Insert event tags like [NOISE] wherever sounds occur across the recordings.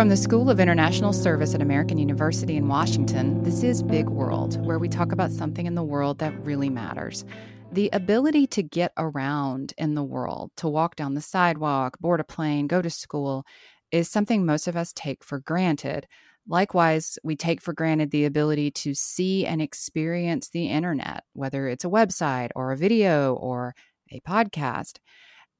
From the School of International Service at American University in Washington, this is Big World, where we talk about something in the world that really matters. The ability to get around in the world, to walk down the sidewalk, board a plane, go to school, is something most of us take for granted. Likewise, we take for granted the ability to see and experience the internet, whether it's a website or a video or a podcast.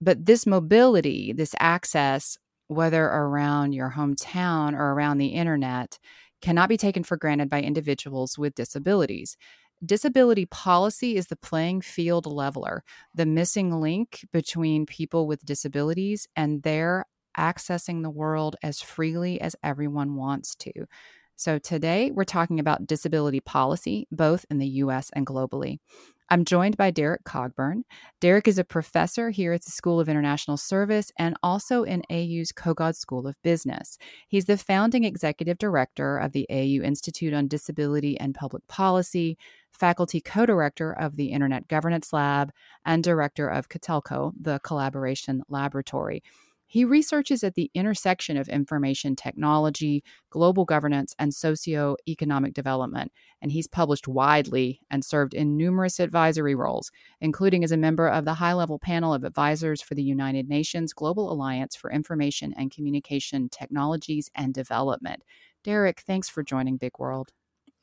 But this mobility, this access, whether around your hometown or around the internet, cannot be taken for granted by individuals with disabilities. Disability policy is the playing field leveler, the missing link between people with disabilities and their accessing the world as freely as everyone wants to. So, today we're talking about disability policy, both in the US and globally. I'm joined by Derrick Cogburn. Derrick is a professor here at the School of International Service and also in AU's Kogod School of Business. He's the founding executive director of the AU Institute on Disability and Public Policy, faculty co director of the Internet Governance Lab, and director of COTELCO, the Collaboration Laboratory. He researches at the intersection of information technology, global governance, and socio-economic development, and he's published widely and served in numerous advisory roles, including as a member of the high level panel of advisors for the United Nations Global Alliance for Information and Communication Technologies and Development. Derrick, thanks for joining Big World.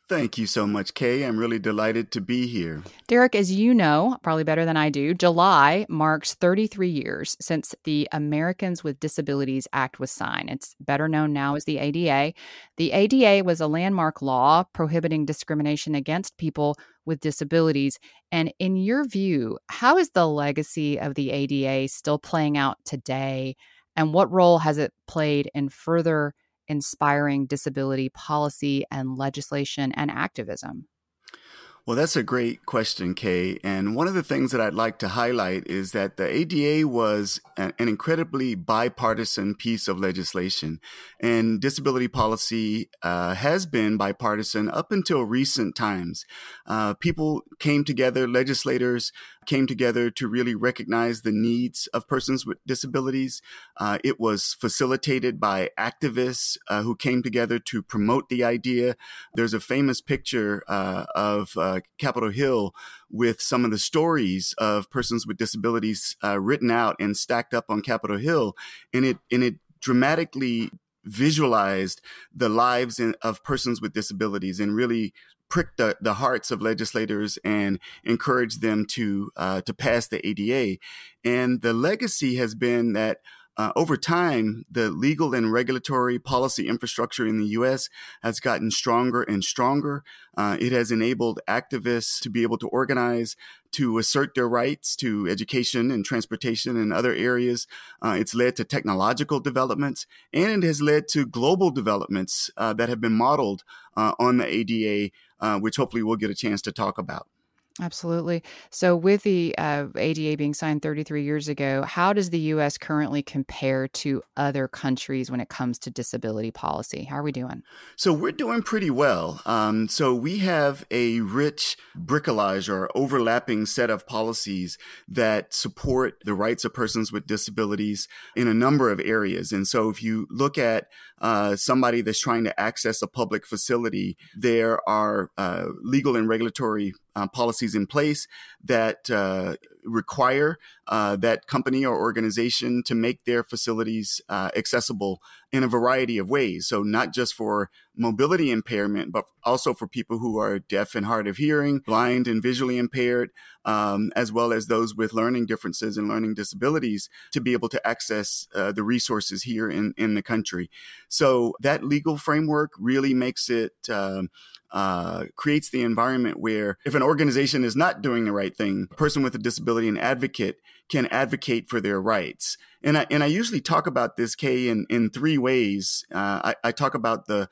Thank you so much, Kay. I'm really delighted to be here. Derrick, as you know, probably better than I do, July marks 33 years since the Americans with Disabilities Act was signed. It's better known now as the ADA. The ADA was a landmark law prohibiting discrimination against people with disabilities. And in your view, how is the legacy of the ADA still playing out today? And what role has it played in further? Inspiring disability policy and legislation and activism? Well, that's a great question, Kay. And one of the things that I'd like to highlight is that the ADA was an, incredibly bipartisan piece of legislation. And disability policy uh, has been bipartisan up until recent times. Uh, people came together, legislators came together to really recognize the needs of persons with disabilities. Uh, it was facilitated by activists uh, who came together to promote the idea. There's a famous picture uh, of uh, Capitol Hill with some of the stories of persons with disabilities uh, written out and stacked up on Capitol Hill, and it and it dramatically visualized the lives in, of persons with disabilities and really prick the, the hearts of legislators and encourage them to uh, to pass the ADA. And the legacy has been that uh, over time, the legal and regulatory policy infrastructure in the U.S. has gotten stronger and stronger. Uh, it has enabled activists to be able to organize, to assert their rights to education and transportation and other areas. Uh, it's led to technological developments, and it has led to global developments uh, that have been modeled uh, on the ADA, uh, which hopefully we'll get a chance to talk about. Absolutely. So, with the uh, ADA being signed 33 years ago, how does the U.S. currently compare to other countries when it comes to disability policy? How are we doing? So, we're doing pretty well. Um, so, we have a rich bricolage or overlapping set of policies that support the rights of persons with disabilities in a number of areas. And so, if you look at uh, somebody that's trying to access a public facility, there are uh, legal and regulatory uh, policies in place that uh, require uh, that company or organization to make their facilities uh, accessible in a variety of ways. So, not just for mobility impairment, but also for people who are deaf and hard of hearing, blind and visually impaired, um, as well as those with learning differences and learning disabilities to be able to access uh, the resources here in, in the country. So, that legal framework really makes it. Um, uh, creates the environment where if an organization is not doing the right thing, a person with a disability, an advocate, can advocate for their rights. And I and I usually talk about this, Kay, in in three ways. Uh, I, I talk about the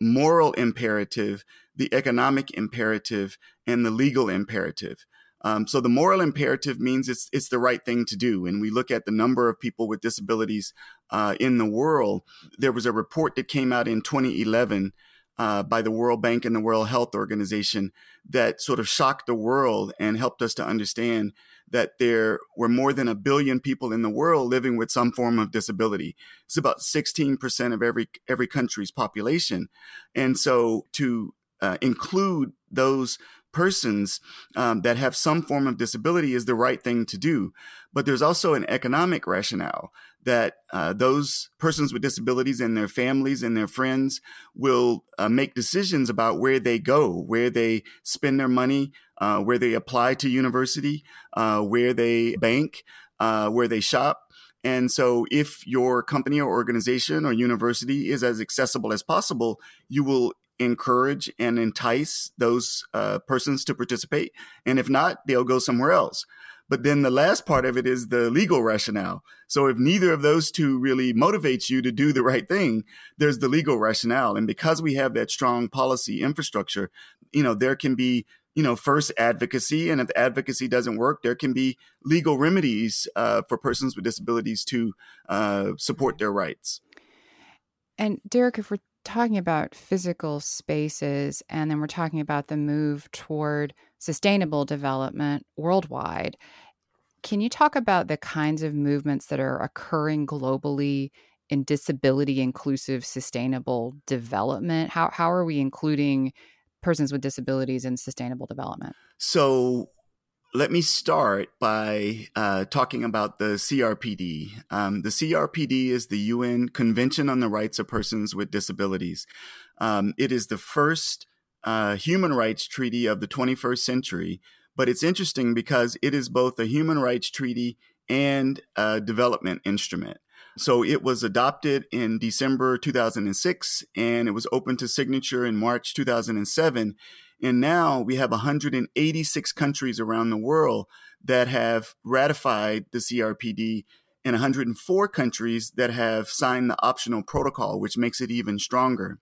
moral imperative, the economic imperative, and the legal imperative. Um, so the moral imperative means it's it's the right thing to do. And we look at the number of people with disabilities uh, in the world. There was a report that came out in 2011 uh, by the World Bank and the World Health Organization that sort of shocked the world and helped us to understand that there were more than a billion people in the world living with some form of disability. It's about 16% of every every country's population. And so to uh, include those persons um, that have some form of disability is the right thing to do. But there's also an economic rationale that uh, those persons with disabilities and their families and their friends will uh, make decisions about where they go, where they spend their money, uh, where they apply to university, uh, where they bank, uh, where they shop. And so, if your company or organization or university is as accessible as possible, you will encourage and entice those uh, persons to participate. And if not, they'll go somewhere else. But then the last part of it is the legal rationale. So if neither of those two really motivates you to do the right thing, there's the legal rationale. And because we have that strong policy infrastructure, you know, there can be you know, first advocacy, and if advocacy doesn't work, there can be legal remedies uh, for persons with disabilities to uh, support their rights. And Derrick, if we're talking about physical spaces, and then we're talking about the move toward sustainable development worldwide. Can you talk about the kinds of movements that are occurring globally in disability inclusive sustainable development? How, how are we including persons with disabilities in sustainable development? So, let me start by uh, talking about the CRPD. Um, the CRPD is the UN Convention on the Rights of Persons with Disabilities. Um, it is the first uh, human rights treaty of the 21st century, but it's interesting because it is both a human rights treaty and a development instrument. So it was adopted in December 2006 and it was open to signature in March 2007. And now we have 186 countries around the world that have ratified the CRPD and 104 countries that have signed the optional protocol, which makes it even stronger.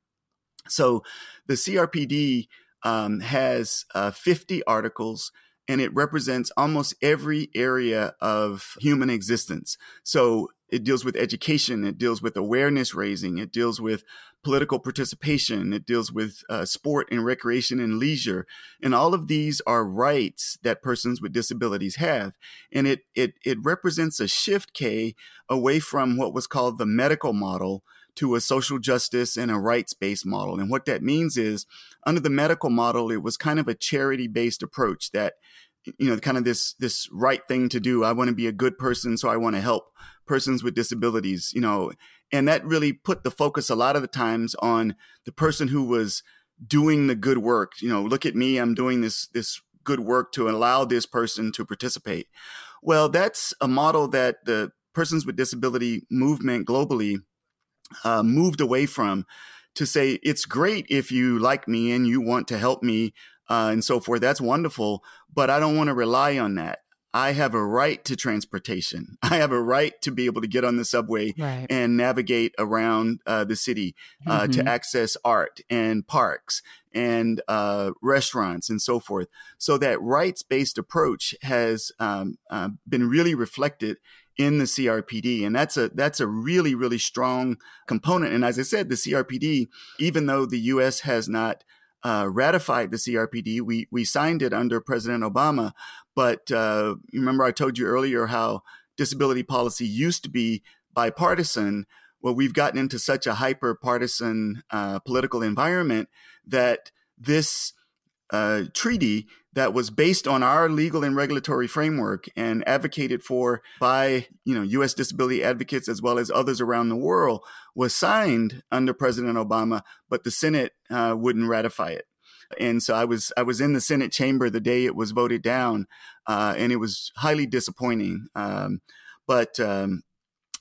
So the CRPD um, has uh, 50 articles and it represents almost every area of human existence. So it deals with education, it deals with awareness raising, it deals with political participation, it deals with uh, sport and recreation and leisure. And all of these are rights that persons with disabilities have. And it, it, it represents a shift, Kay, away from what was called the medical model to a social justice and a rights based model. And what that means is under the medical model, it was kind of a charity based approach that, you know, kind of this, this right thing to do. I want to be a good person. So I want to help persons with disabilities, you know, and that really put the focus a lot of the times on the person who was doing the good work. You know, look at me, I'm doing this, this good work to allow this person to participate. Well, that's a model that the persons with disability movement globally uh, moved away from to say it's great if you like me and you want to help me uh, and so forth. That's wonderful, but I don't want to rely on that. I have a right to transportation. [LAUGHS] I have a right to be able to get on the subway right. and navigate around uh, the city uh, mm-hmm. to access art and parks and uh, restaurants and so forth. So that rights based approach has um, uh, been really reflected in the CRPD, and that's a that's a really really strong component. And as I said, the CRPD, even though the U.S. has not uh, ratified the CRPD, we we signed it under President Obama. But uh, remember, I told you earlier how disability policy used to be bipartisan. Well, we've gotten into such a hyper partisan uh, political environment that this uh, treaty that was based on our legal and regulatory framework and advocated for by you know U.S. disability advocates as well as others around the world was signed under President Obama, but the Senate uh, wouldn't ratify it. And so I was I was in the Senate chamber the day it was voted down, uh, and it was highly disappointing. Um, but um,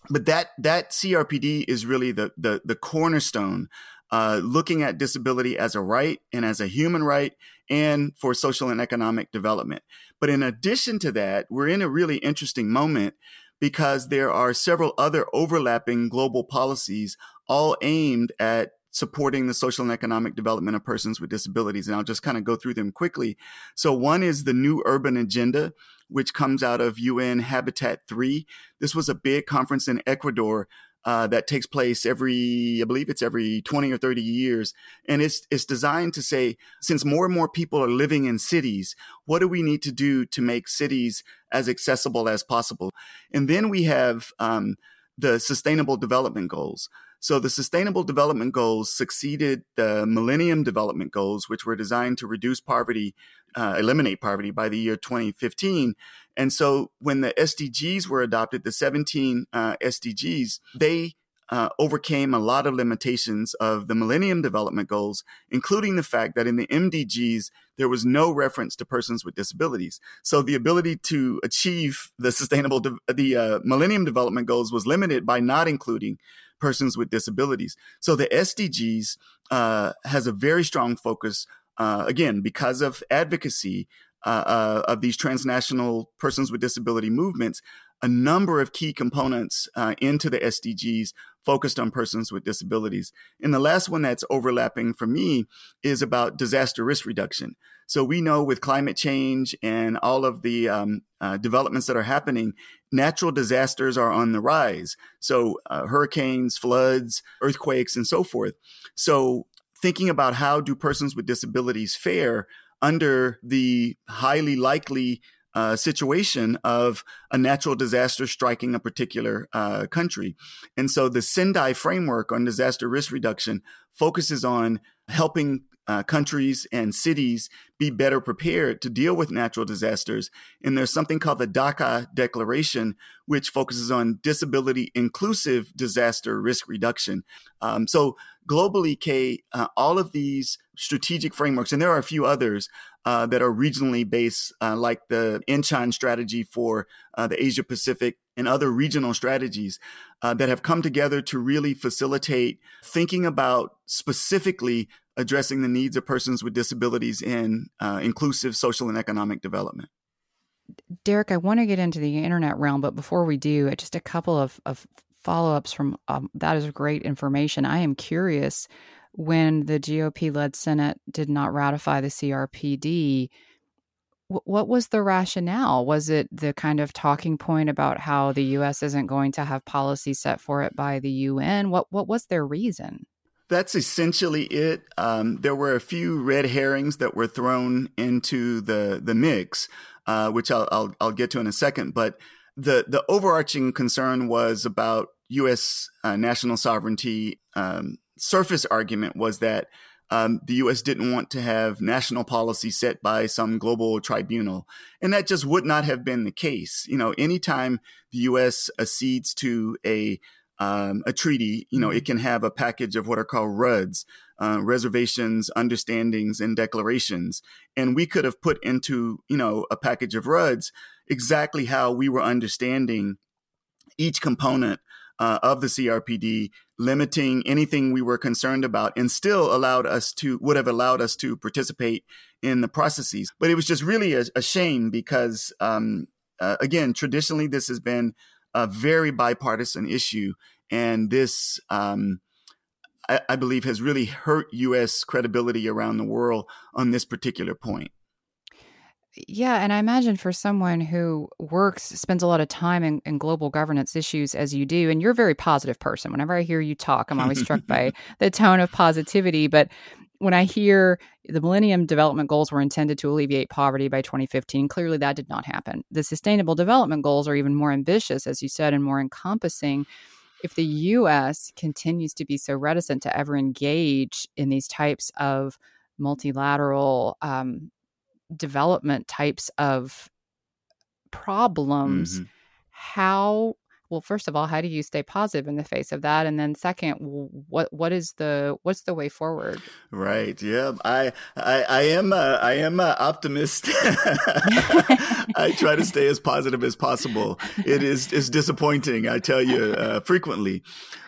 but that that CRPD is really the the, the cornerstone uh, looking at disability as a right and as a human right and for social and economic development. But in addition to that, we're in a really interesting moment because there are several other overlapping global policies all aimed at supporting the social and economic development of persons with disabilities. And I'll just kind of go through them quickly. So one is the new urban agenda, which comes out of UN Habitat 3. This was a big conference in Ecuador uh, that takes place every, I believe it's every 20 or 30 years. And it's, it's designed to say, since more and more people are living in cities, what do we need to do to make cities as accessible as possible? And then we have um, the Sustainable Development Goals. So the Sustainable Development Goals succeeded the Millennium Development Goals, which were designed to reduce poverty, uh, eliminate poverty by the year 2015. And so when the SDGs were adopted, the 17 uh, SDGs, they uh, overcame a lot of limitations of the Millennium Development Goals, including the fact that in the MDGs, there was no reference to persons with disabilities. So the ability to achieve the sustainable, de- the uh, Millennium Development Goals was limited by not including persons with disabilities. So the SDGs uh, has a very strong focus, uh, again, because of advocacy uh, uh, of these transnational persons with disability movements, a number of key components uh, into the SDGs focused on persons with disabilities. And the last one that's overlapping for me is about disaster risk reduction. So we know with climate change and all of the um, uh, developments that are happening, natural disasters are on the rise. So uh, hurricanes, floods, earthquakes, and so forth. So thinking about how do persons with disabilities fare under the highly likely uh, situation of a natural disaster striking a particular uh, country. And so the Sendai framework on disaster risk reduction focuses on helping uh, countries and cities be better prepared to deal with natural disasters. And there's something called the Dhaka Declaration, which focuses on disability inclusive disaster risk reduction. Um, so globally, Kay, uh, all of these strategic frameworks, and there are a few others uh, that are regionally based, uh, like the Incheon strategy for uh, the Asia Pacific and other regional strategies uh, that have come together to really facilitate thinking about specifically addressing the needs of persons with disabilities in uh, inclusive social and economic development. Derrick, I want to get into the internet realm, but before we do, just a couple of, of follow ups from um, that is great information. I am curious when the GOP led Senate did not ratify the CRPD. what was the rationale? Was it the kind of talking point about how the U.S. isn't going to have policy set for it by the UN? What what was their reason? That's essentially it. Um, there were a few red herrings that were thrown into the the mix, uh, which I'll, I'll, I'll get to in a second. But the the overarching concern was about U.S. Uh, national sovereignty. Um, surface argument was that um, the U.S. didn't want to have national policy set by some global tribunal, and that just would not have been the case. You know, anytime the U.S. accedes to a um, a treaty, you know, it mm-hmm. can have a package of what are called RUDs, uh, reservations, understandings, and declarations. And we could have put into, you know, a package of RUDs exactly how we were understanding each component uh, of the CRPD, limiting anything we were concerned about, and still allowed us to would have allowed us to participate in the processes. But it was just really a, a shame because, um, uh, again, traditionally this has been a very bipartisan issue, and this, um, I, I believe, has really hurt U.S. credibility around the world on this particular point. Yeah, and I imagine for someone who works, spends a lot of time in, in, global governance issues as you do, and you're a very positive person. Whenever I hear you talk, I'm always struck by [LAUGHS] the tone of positivity. But when I hear the Millennium Development Goals were intended to alleviate poverty by 2015, clearly that did not happen. The Sustainable Development Goals are even more ambitious, as you said, and more encompassing. If the US continues to be so reticent to ever engage in these types of multilateral um, development types of problems, mm-hmm. how well first of all how do you stay positive in the face of that and then second what what is the what's the way forward right yeah i i, I am a, i am an optimist [LAUGHS] i try to stay as positive as possible it is is disappointing i tell you uh, frequently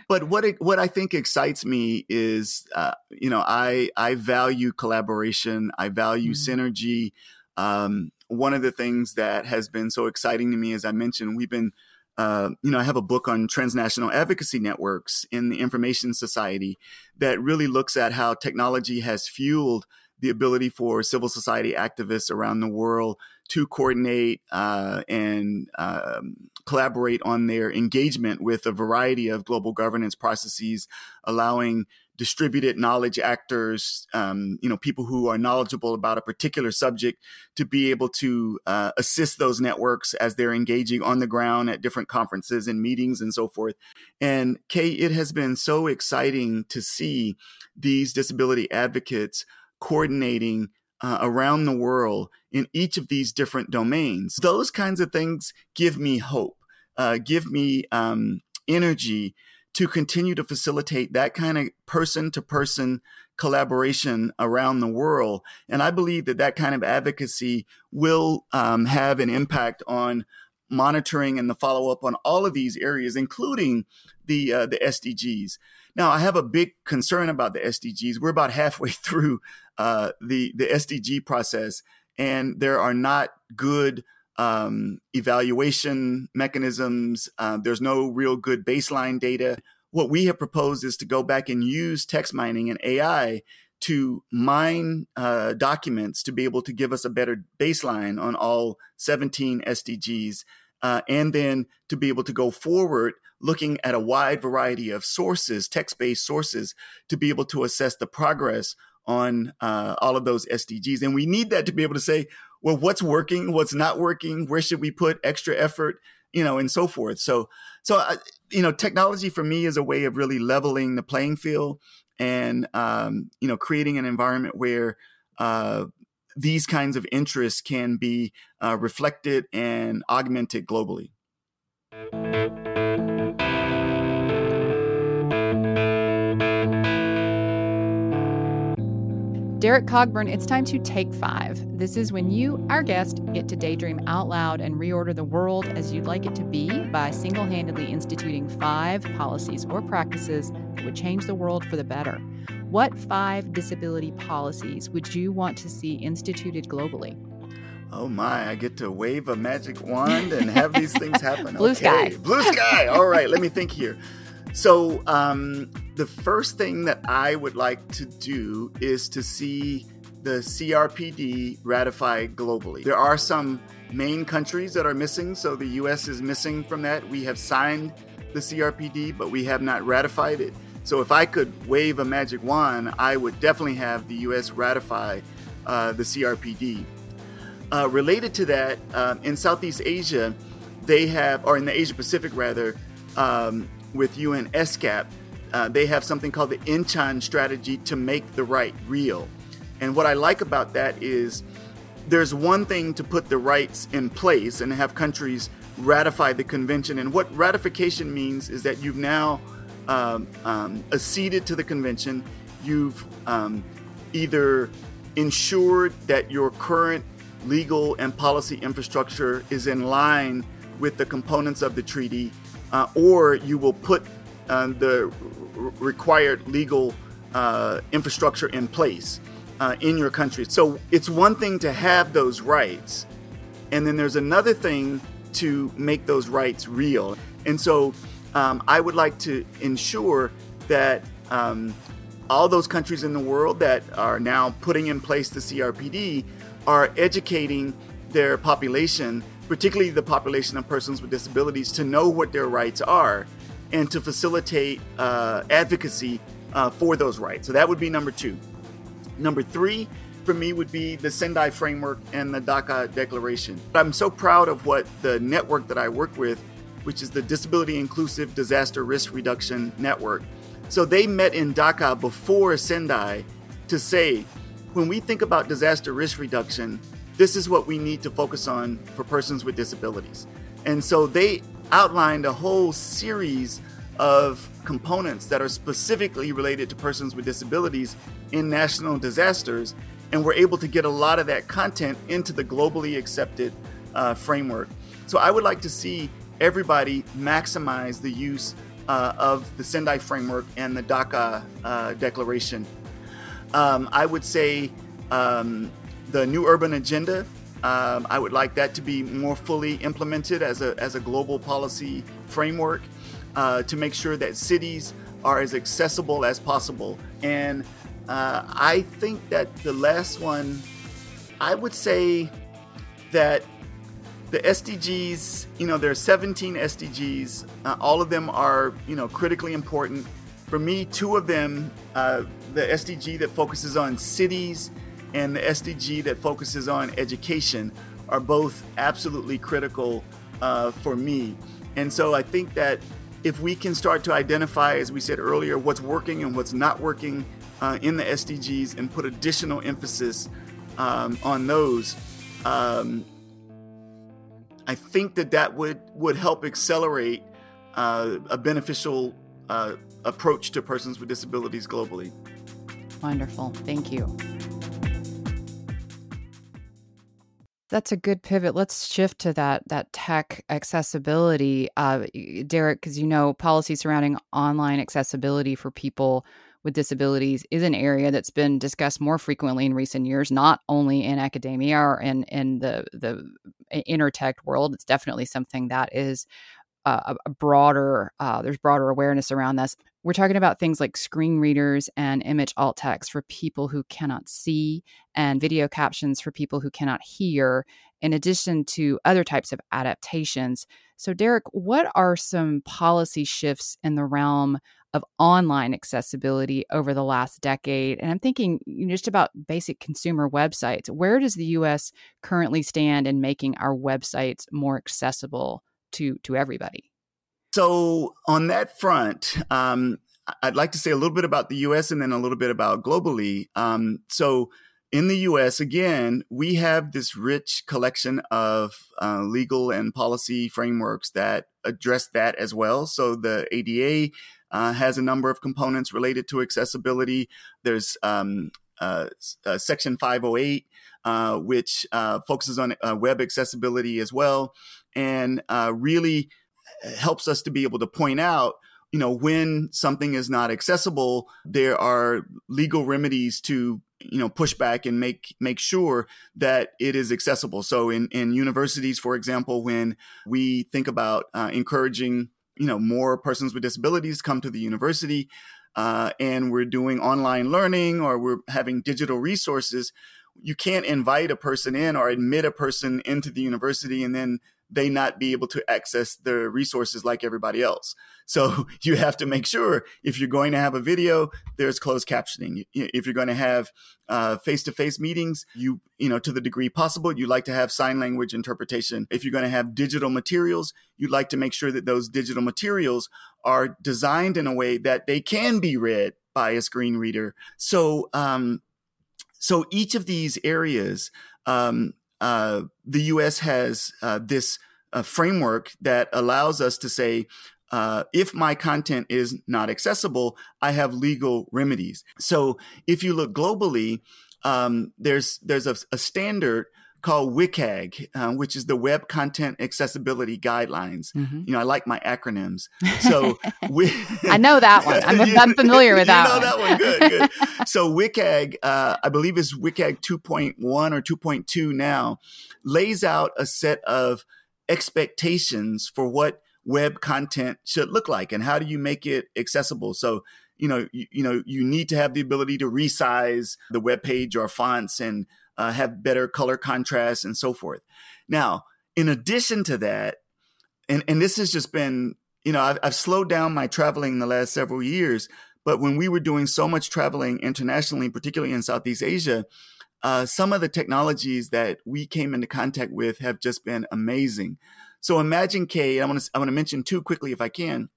but what it, what I think excites me is, uh, you know, I I value collaboration. I value mm-hmm. synergy. Um, one of the things that has been so exciting to me, as I mentioned, we've been uh, you know, I have a book on transnational advocacy networks in the Information Society that really looks at how technology has fueled the ability for civil society activists around the world to coordinate uh, and um, collaborate on their engagement with a variety of global governance processes, allowing distributed knowledge actors, um, you know, people who are knowledgeable about a particular subject to be able to uh, assist those networks as they're engaging on the ground at different conferences and meetings and so forth. And Kay, it has been so exciting to see these disability advocates coordinating uh, around the world in each of these different domains. Those kinds of things give me hope, uh, give me um, energy to continue to facilitate that kind of person to person collaboration around the world. And I believe that that kind of advocacy will um, have an impact on monitoring and the follow up on all of these areas, including the uh, the SDGs. Now, I have a big concern about the SDGs. We're about halfway [LAUGHS] through uh, the the SDG process, and there are not good um, evaluation mechanisms. Uh, there's no real good baseline data. What we have proposed is to go back and use text mining and AI to mine uh, documents to be able to give us a better baseline on all 17 SDGs, uh, and then to be able to go forward looking at a wide variety of sources, text based sources, to be able to assess the progress on uh, all of those SDGs. And we need that to be able to say, well, what's working, what's not working, where should we put extra effort, you know, and so forth. So, so uh, you know, technology for me is a way of really leveling the playing field and um, you know, creating an environment where uh, these kinds of interests can be uh, reflected and augmented globally. Derrick Cogburn, it's time to take five. This is when you, our guest, get to daydream out loud and reorder the world as you'd like it to be by single handedly instituting five policies or practices that would change the world for the better. What five disability policies would you want to see instituted globally? Oh my, I get to wave a magic wand and have these things [LAUGHS] happen. Blue okay. sky. Blue sky. All right, let me think here. So, um, the first thing that I would like to do is to see the CRPD ratified globally. There are some main countries that are missing, so the US is missing from that. We have signed the CRPD, but we have not ratified it. So, if I could wave a magic wand, I would definitely have the US ratify uh, the CRPD. Uh, related to that, um, in Southeast Asia, they have, or in the Asia Pacific rather, um, with UN ESCAP, uh, they have something called the Incheon strategy to make the right real. And what I like about that is there's one thing to put the rights in place and have countries ratify the convention. And what ratification means is that you've now um, um, acceded to the convention, you've um, either ensured that your current legal and policy infrastructure is in line with the components of the treaty uh, or you will put uh, the required legal uh, infrastructure in place uh, in your country. So it's one thing to have those rights, and then there's another thing to make those rights real. And so um, I would like to ensure that um, all those countries in the world that are now putting in place the CRPD are educating their population particularly the population of persons with disabilities, to know what their rights are and to facilitate uh, advocacy uh, for those rights. So that would be number two. Number three for me would be the Sendai framework and the Dhaka Declaration. I'm so proud of what the network that I work with, which is the Disability Inclusive Disaster Risk Reduction Network. So they met in Dhaka before Sendai to say, when we think about disaster risk reduction, this is what we need to focus on for persons with disabilities. And so they outlined a whole series of components that are specifically related to persons with disabilities in national disasters. And we're able to get a lot of that content into the globally accepted uh, framework. So I would like to see everybody maximize the use uh, of the Sendai framework and the Dhaka uh, Declaration. Um, I would say um, the new urban agenda. Um, I would like that to be more fully implemented as a, as a global policy framework uh, to make sure that cities are as accessible as possible. And uh, I think that the last one, I would say that the SDGs, you know, there are 17 SDGs. Uh, all of them are, you know, critically important. For me, two of them, uh, the SDG that focuses on cities and the SDG that focuses on education, are both absolutely critical uh, for me. And so I think that if we can start to identify, as we said earlier, what's working and what's not working uh, in the SDGs and put additional emphasis um, on those, um, I think that that would would help accelerate uh, a beneficial uh, approach to persons with disabilities globally. Wonderful, thank you. That's a good pivot. Let's shift to that that tech accessibility, uh, Derrick, because you know policy surrounding online accessibility for people with disabilities is an area that's been discussed more frequently in recent years, not only in academia or in in the the intertech world. It's definitely something that is uh, a broader uh, there's broader awareness around this. We're talking about things like screen readers and image alt text for people who cannot see and video captions for people who cannot hear in addition to other types of adaptations. So derrick what are some policy shifts in the realm of online accessibility over the last decade? And i'm thinking just about basic consumer websites. Where does the us currently stand in making our websites more accessible to to everybody. So on that front, um, I'd like to say a little bit about the U.S. and then a little bit about globally. Um, so in the U.S., again, we have this rich collection of uh, legal and policy frameworks that address that as well. So the ADA uh, has a number of components related to accessibility. There's um, uh, uh Section 508, uh, which uh, focuses on web accessibility as well and uh, really helps us to be able to point out you know when something is not accessible there are legal remedies to you know push back and make make sure that it is accessible. So in in universities for example when we think about uh, encouraging you know more persons with disabilities come to the university uh, and we're doing online learning or we're having digital resources you can't invite a person in or admit a person into the university and then they not be able to access the resources like everybody else. So [LAUGHS] you have to make sure if you're going to have a video, there's closed captioning. If you're going to have face to face meetings, you you know to the degree possible, you'd like to have sign language interpretation. If you're going to have digital materials, you'd like to make sure that those digital materials are designed in a way that they can be read by a screen reader. So um, so each of these areas um, uh, the U.S. has uh, this uh, framework that allows us to say, uh, if my content is not accessible, I have legal remedies. So if you look globally, um, there's there's a, a standard called WCAG, uh, which is the Web Content Accessibility Guidelines. Mm-hmm. You know, I like my acronyms. [LAUGHS] So we, I know that one. I'm, you, I'm familiar with [LAUGHS] that. You know one. that one. Good, good. so WCAG, uh, I believe is WCAG 2.1 or 2.2 now, lays out a set of expectations for what web content should look like and how do you make it accessible. So you know, you, you know, you need to have the ability to resize the web page or fonts and uh, have better color contrast and so forth. Now, in addition to that, and, and this has just been, you know, I've, I've slowed down my traveling the last several years, but when we were doing so much traveling internationally, particularly in Southeast Asia, uh, some of the technologies that we came into contact with have just been amazing. So imagine, Kay, I want to I want to mention two quickly if I can.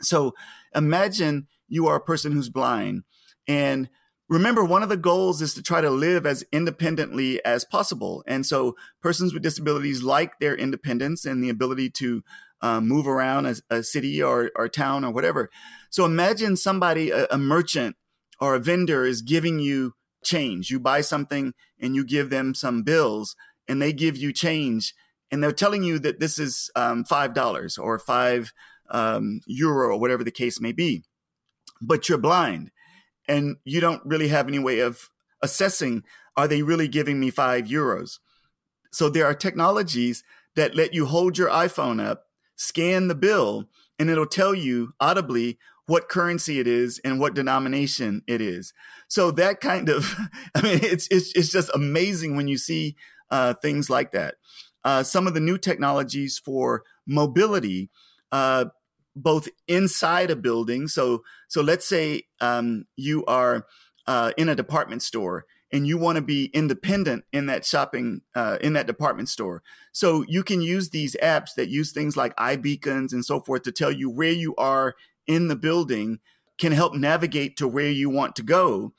So imagine you are a person who's blind, and remember one of the goals is to try to live as independently as possible. And so persons with disabilities like their independence and the ability to um, move around a, a city or, or town or whatever. So imagine somebody a, a merchant or a vendor is giving you change. You buy something and you give them some bills and they give you change and they're telling you that this is um, five dollars or five um, euro or whatever the case may be but you're blind and you don't really have any way of assessing are they really giving me five euros? So there are technologies that let you hold your iPhone up, scan the bill, and it'll tell you audibly what currency it is and what denomination it is. So that kind of, [LAUGHS] I mean, it's it's it's just amazing when you see uh, things like that. Uh, some of the new technologies for mobility, uh, both inside a building. So, so let's say um, you are uh, in a department store and you want to be independent in that shopping uh, in that department store. So you can use these apps that use things like iBeacons and so forth to tell you where you are in the building, can help navigate to where you want to go.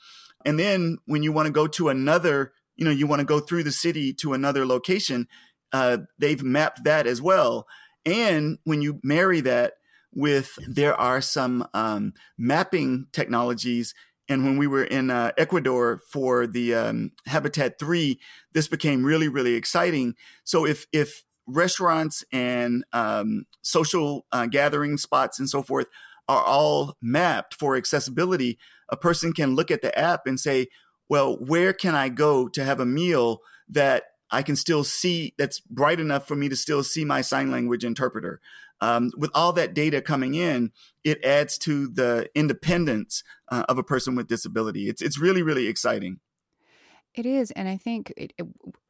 And then when you want to go to another, you know, you want to go through the city to another location, uh, they've mapped that as well. And when you marry that with, there are some um, mapping technologies and when we were in uh, Ecuador for the um, Habitat Three, this became really, really exciting. So if if restaurants and um, social uh, gathering spots and so forth are all mapped for accessibility, a person can look at the app and say, "Well, where can I go to have a meal that I can still see that's bright enough for me to still see my sign language interpreter?" Um, with all that data coming in, it adds to the independence uh, of a person with disability. It's it's really really exciting. It is, and I think it, it,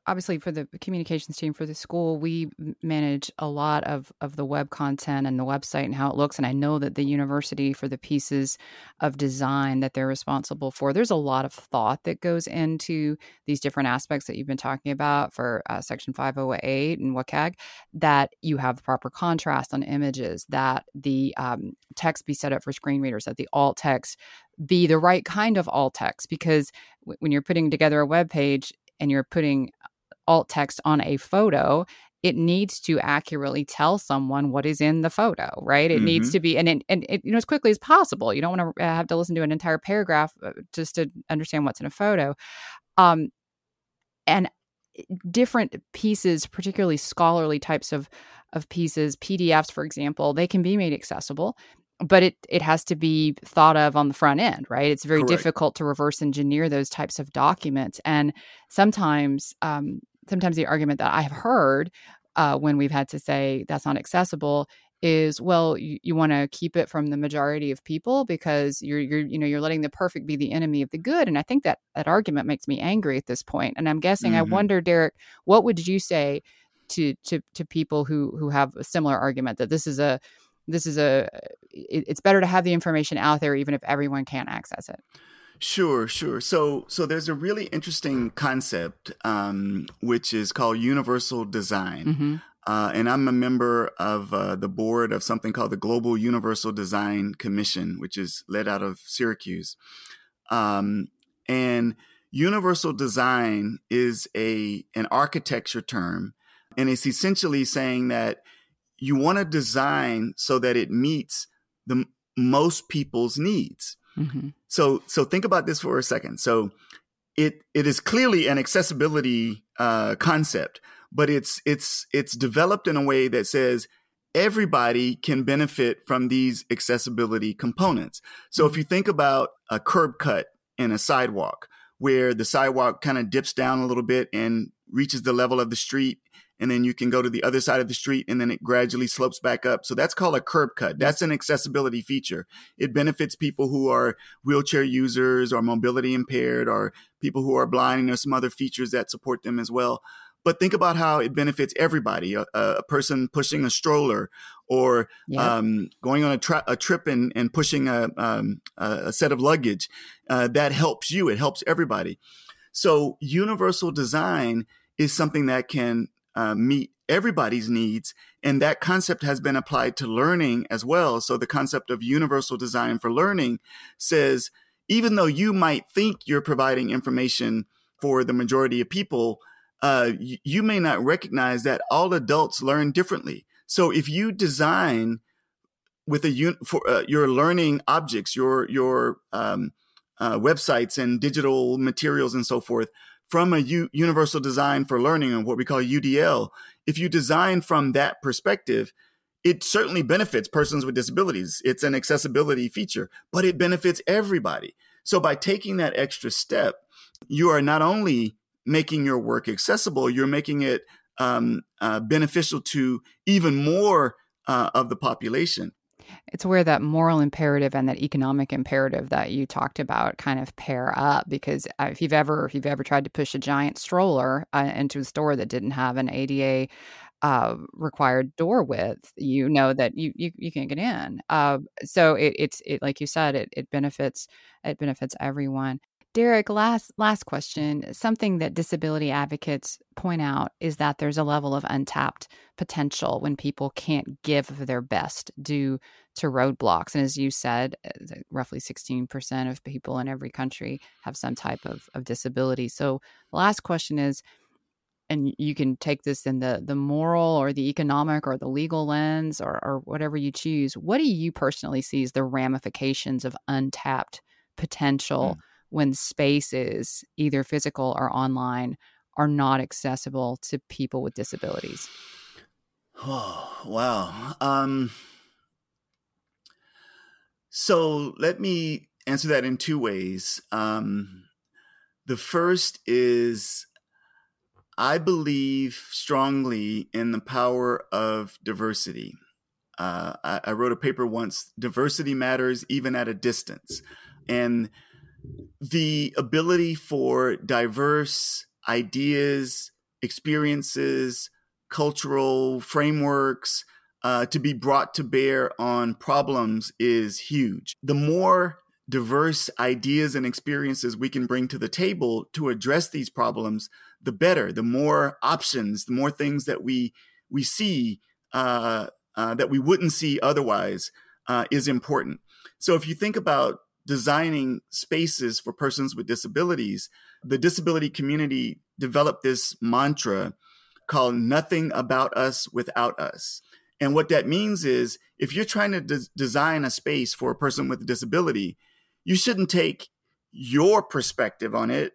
obviously for the communications team for the school we manage a lot of of the web content and the website and how it looks and i know that the university for the pieces of design that they're responsible for there's a lot of thought that goes into these different aspects that you've been talking about for uh, section 508 and WCAG that you have the proper contrast on images that the um, text be set up for screen readers that the alt text be the right kind of alt text because w- when you're putting together a web page and you're putting alt text on a photo, it needs to accurately tell someone what is in the photo, right? It mm-hmm. needs to be, and it, and it, you know, as quickly as possible. You don't want to uh, have to listen to an entire paragraph uh, just to understand what's in a photo. Um, and eh, different pieces, particularly scholarly types of of pieces, PDFs, for example, they can be made accessible but it it has to be thought of on the front end right it's very Correct. difficult to reverse engineer those types of documents and sometimes um, sometimes the argument that i've heard uh, when we've had to say that's not accessible is well you, you want to keep it from the majority of people because you're you're you know you're letting the perfect be the enemy of the good and i think that that argument makes me angry at this point and i'm guessing mm-hmm. i wonder derrick what would you say to to to people who who have a similar argument that this is a this is a it, it's better to have the information out there even if everyone can't access it Sure, sure. So, so there's a really interesting concept, um, which is called universal design. Mm-hmm. Uh, and I'm a member of uh, the board of something called the Global Universal Design Commission, which is led out of Syracuse. Um, and universal design is a an architecture term, and it's essentially saying that you want to design so that it meets the most people's needs. Mm-hmm. So so think about this for a second. So it it is clearly an accessibility uh, concept, but it's it's it's developed in a way that says everybody can benefit from these accessibility components. So mm-hmm. if you think about a curb cut in a sidewalk, where the sidewalk kind of dips down a little bit and reaches the level of the street and then you can go to the other side of the street and then it gradually slopes back up. So that's called a curb cut. That's an accessibility feature. It benefits people who are wheelchair users or mobility impaired or people who are blind and there's some other features that support them as well. But think about how it benefits everybody. A, a person pushing a stroller or um, going on a, tra- a, trip and, and pushing a, um, a, set of luggage. Uh, that helps you. It helps everybody. So universal design is something that can uh, meet everybody's needs. And that concept has been applied to learning as well. So the concept of universal design for learning says, even though you might think you're providing information for the majority of people, uh, you, you may not recognize that all adults learn differently. So if you design with a for uh, your learning objects, your your um, uh, websites and digital materials and so forth from a U- universal design for learning and what we call UDL, if you design from that perspective, it certainly benefits persons with disabilities. It's an accessibility feature, but it benefits everybody. So by taking that extra step, you are not only making your work accessible, you're making it um, uh, beneficial to even more uh, of the population. It's where that moral imperative and that economic imperative that you talked about kind of pair up. Because uh, if you've ever if you've ever tried to push a giant stroller uh, into a store that didn't have an ADA uh, required door width, you know that you you, you can't get in. Uh, so it, it's it like you said, it it benefits it benefits everyone. Derrick, last last question. Something that disability advocates point out is that there's a level of untapped potential when people can't give their best due to roadblocks. And as you said, uh, roughly 16% of people in every country have some type of, of disability. So last question is, and you can take this in the the moral or the economic or the legal lens or, or whatever you choose. What do you personally see as the ramifications of untapped potential? Mm when spaces, either physical or online, are not accessible to people with disabilities? Oh, [SIGHS] wow. Um, so let me answer that in two ways. Um, the first is I believe strongly in the power of diversity. Uh, I, I, wrote a paper once diversity matters even at a distance. And the ability for diverse ideas, experiences, cultural frameworks uh, to be brought to bear on problems is huge. The more diverse ideas and experiences we can bring to the table to address these problems, the better. The more options, the more things that we we see uh, uh, that we wouldn't see otherwise uh, is important. So if you think about designing spaces for persons with disabilities, the disability community developed this mantra called Nothing About Us Without Us. And what that means is if you're trying to de- design a space for a person with a disability, you shouldn't take your perspective on it.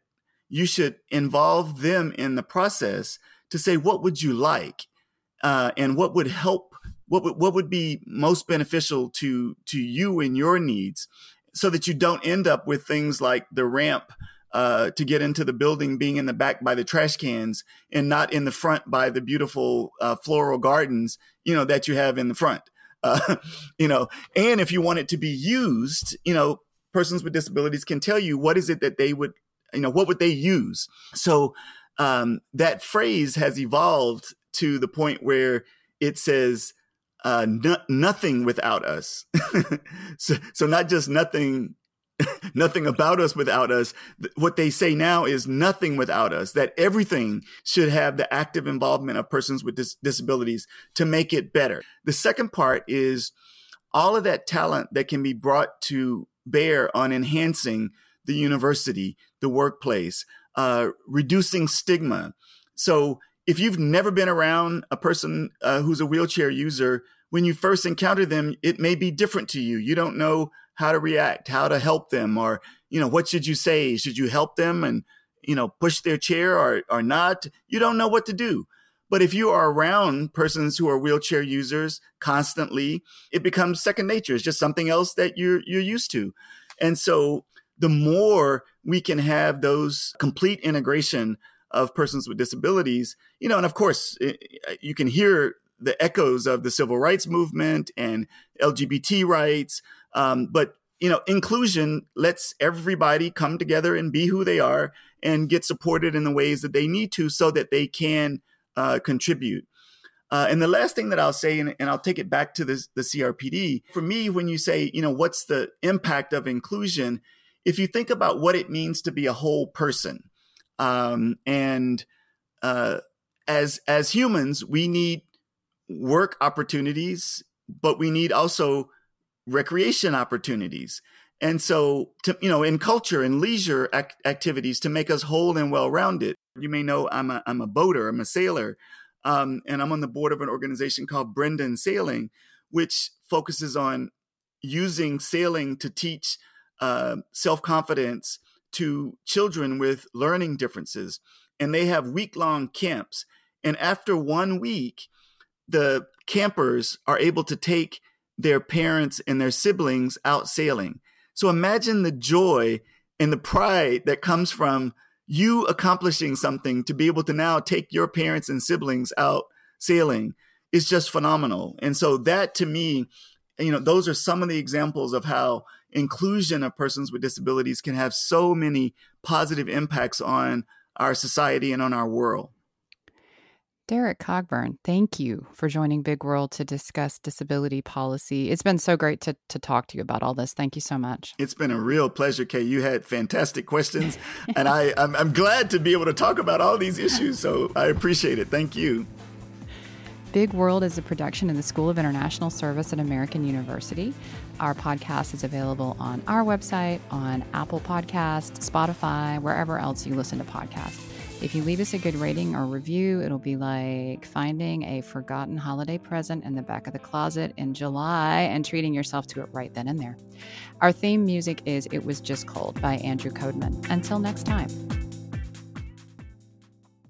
You should involve them in the process to say, what would you like? Uh, and what would help? What would, what would be most beneficial to, to you and your needs? So that you don't end up with things like the ramp uh, to get into the building being in the back by the trash cans and not in the front by the beautiful uh, floral gardens, you know, that you have in the front. [LAUGHS] Uh, you know, and if you want it to be used, you know, persons with disabilities can tell you what is it that they would, you know, what would they use. So um, that phrase has evolved to the point where it says uh, no, nothing without us. [LAUGHS] so, so not just nothing, [LAUGHS] nothing about us without us. What they say now is nothing without us. That everything should have the active involvement of persons with dis- disabilities to make it better. The second part is all of that talent that can be brought to bear on enhancing the university, the workplace, uh, reducing stigma. So if you've never been around a person uh, who's a wheelchair user, when you first encounter them, it may be different to you. You don't know how to react, how to help them, or, you know, what should you say? Should you help them and, you know, push their chair or, or not? You don't know what to do. But if you are around persons who are wheelchair users constantly, it becomes second nature. It's just something else that you're, you're used to. And so the more we can have those complete integration of persons with disabilities, you know, and of course, you can hear the echoes of the civil rights movement and LGBT rights. Um, but you know, inclusion lets everybody come together and be who they are and get supported in the ways that they need to, so that they can uh, contribute. Uh, and the last thing that I'll say, and, and I'll take it back to this, the CRPD, for me, when you say, you know, what's the impact of inclusion? If you think about what it means to be a whole person, um, and uh, as as humans, we need work opportunities, but we need also recreation opportunities. And so, to, you know, in culture and leisure ac- activities to make us whole and well rounded. You may know I'm a, I'm a boater, I'm a sailor, um, and I'm on the board of an organization called Brendan Sailing, which focuses on using sailing to teach uh, self confidence to children with learning differences. And they have week long camps. And after one week, the campers are able to take their parents and their siblings out sailing. So imagine the joy and the pride that comes from you accomplishing something to be able to now take your parents and siblings out sailing is just phenomenal. And so that to me you know, those are some of the examples of how inclusion of persons with disabilities can have so many positive impacts on our society and on our world. Derrick Cogburn, thank you for joining Big World to discuss disability policy. It's been so great to, to talk to you about all this. Thank you so much. It's been a real pleasure, Kay. You had fantastic questions, [LAUGHS] and I, I'm, I'm glad to be able to talk about all these issues. So I appreciate it. Thank you. Big World is a production of the School of International Service at American University. Our podcast is available on our website, on Apple Podcasts, Spotify, wherever else you listen to podcasts. If you leave us a good rating or review, it'll be like finding a forgotten holiday present in the back of the closet in July and treating yourself to it right then and there. Our theme music is It Was Just Cold by Andrew Codeman. Until next time.